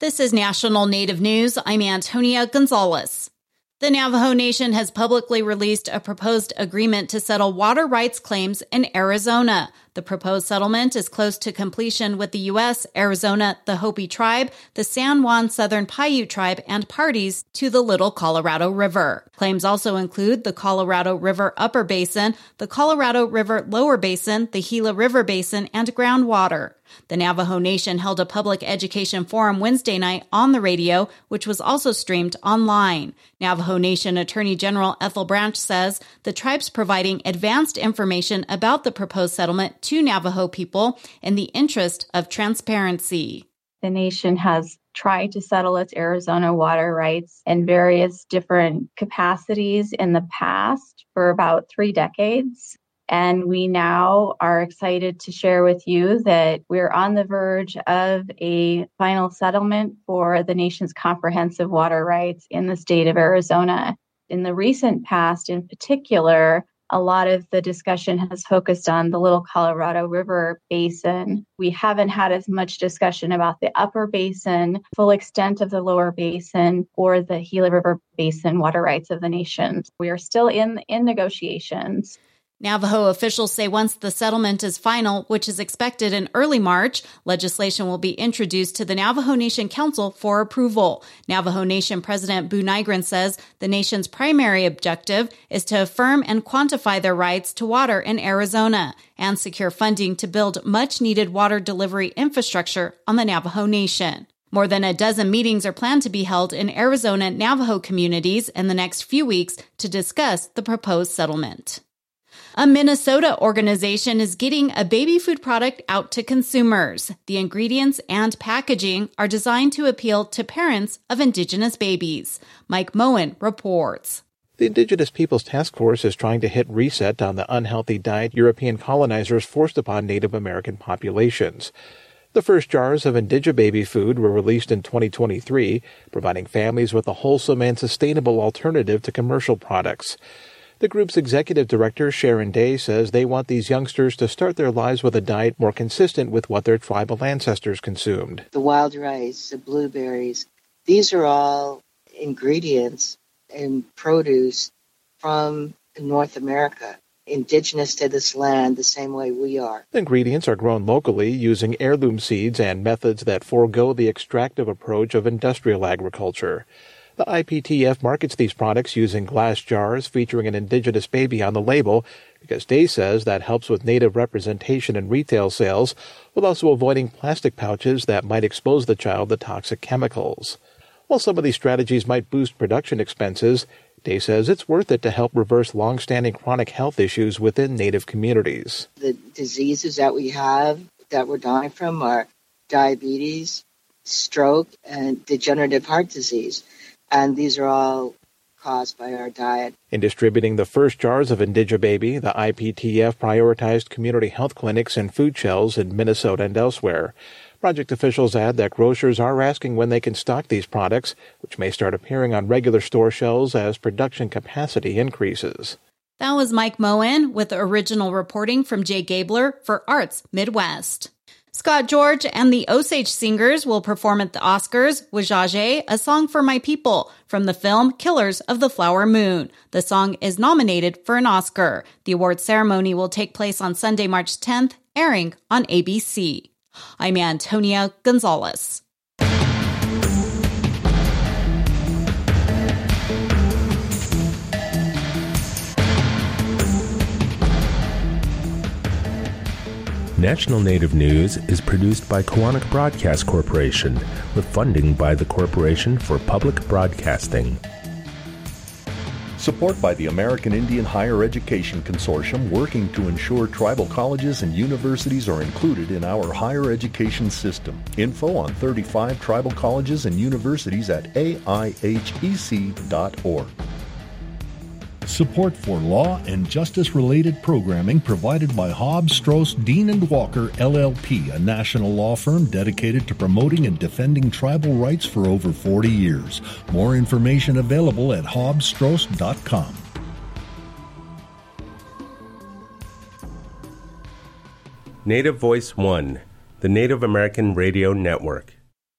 This is National Native News. I'm Antonia Gonzalez. The Navajo Nation has publicly released a proposed agreement to settle water rights claims in Arizona. The proposed settlement is close to completion with the U.S., Arizona, the Hopi tribe, the San Juan Southern Paiute tribe, and parties to the Little Colorado River. Claims also include the Colorado River Upper Basin, the Colorado River Lower Basin, the Gila River Basin, and groundwater. The Navajo Nation held a public education forum Wednesday night on the radio, which was also streamed online. Navajo Nation Attorney General Ethel Branch says the tribe's providing advanced information about the proposed settlement to Navajo people in the interest of transparency. The nation has tried to settle its Arizona water rights in various different capacities in the past for about three decades. And we now are excited to share with you that we're on the verge of a final settlement for the nation's comprehensive water rights in the state of Arizona. In the recent past, in particular, a lot of the discussion has focused on the Little Colorado River Basin. We haven't had as much discussion about the upper basin, full extent of the lower basin, or the Gila River Basin water rights of the nation. We are still in, in negotiations. Navajo officials say once the settlement is final, which is expected in early March, legislation will be introduced to the Navajo Nation Council for approval. Navajo Nation President Buu Nygren says the nation's primary objective is to affirm and quantify their rights to water in Arizona and secure funding to build much needed water delivery infrastructure on the Navajo Nation. More than a dozen meetings are planned to be held in Arizona Navajo communities in the next few weeks to discuss the proposed settlement. A Minnesota organization is getting a baby food product out to consumers. The ingredients and packaging are designed to appeal to parents of Indigenous babies. Mike Moen reports. The Indigenous Peoples Task Force is trying to hit reset on the unhealthy diet European colonizers forced upon Native American populations. The first jars of Indigibaby food were released in 2023, providing families with a wholesome and sustainable alternative to commercial products. The group's executive director, Sharon Day, says they want these youngsters to start their lives with a diet more consistent with what their tribal ancestors consumed. The wild rice, the blueberries, these are all ingredients and produce from North America indigenous to this land the same way we are. The ingredients are grown locally using heirloom seeds and methods that forego the extractive approach of industrial agriculture. The IPTF markets these products using glass jars featuring an indigenous baby on the label because Day says that helps with native representation in retail sales, while also avoiding plastic pouches that might expose the child to toxic chemicals. While some of these strategies might boost production expenses, Day says it's worth it to help reverse long-standing chronic health issues within Native communities. The diseases that we have that we're dying from are diabetes, stroke, and degenerative heart disease and these are all caused by our diet. In distributing the first jars of Indigibaby, the IPTF prioritized community health clinics and food shelves in Minnesota and elsewhere. Project officials add that grocers are asking when they can stock these products, which may start appearing on regular store shelves as production capacity increases. That was Mike Moen with original reporting from Jay Gabler for Arts Midwest. Scott George and the Osage Singers will perform at the Oscars with Wahzhazhe, a song for my people from the film Killers of the Flower Moon. The song is nominated for an Oscar. The award ceremony will take place on Sunday, March 10th, airing on ABC. I'm Antonia Gonzalez. National Native News is produced by Koahnic Broadcast Corporation with funding by the Corporation for Public Broadcasting. Support by the American Indian Higher Education Consortium working to ensure tribal colleges and universities are included in our higher education system. Info on 35 tribal colleges and universities at aihec.org. Support for law and justice related programming provided by Hobbs, Strauss, Dean and Walker LLP, a national law firm dedicated to promoting and defending tribal rights for over 40 years. More information available at hobbsstrauss.com. Native Voice One, the Native American Radio Network.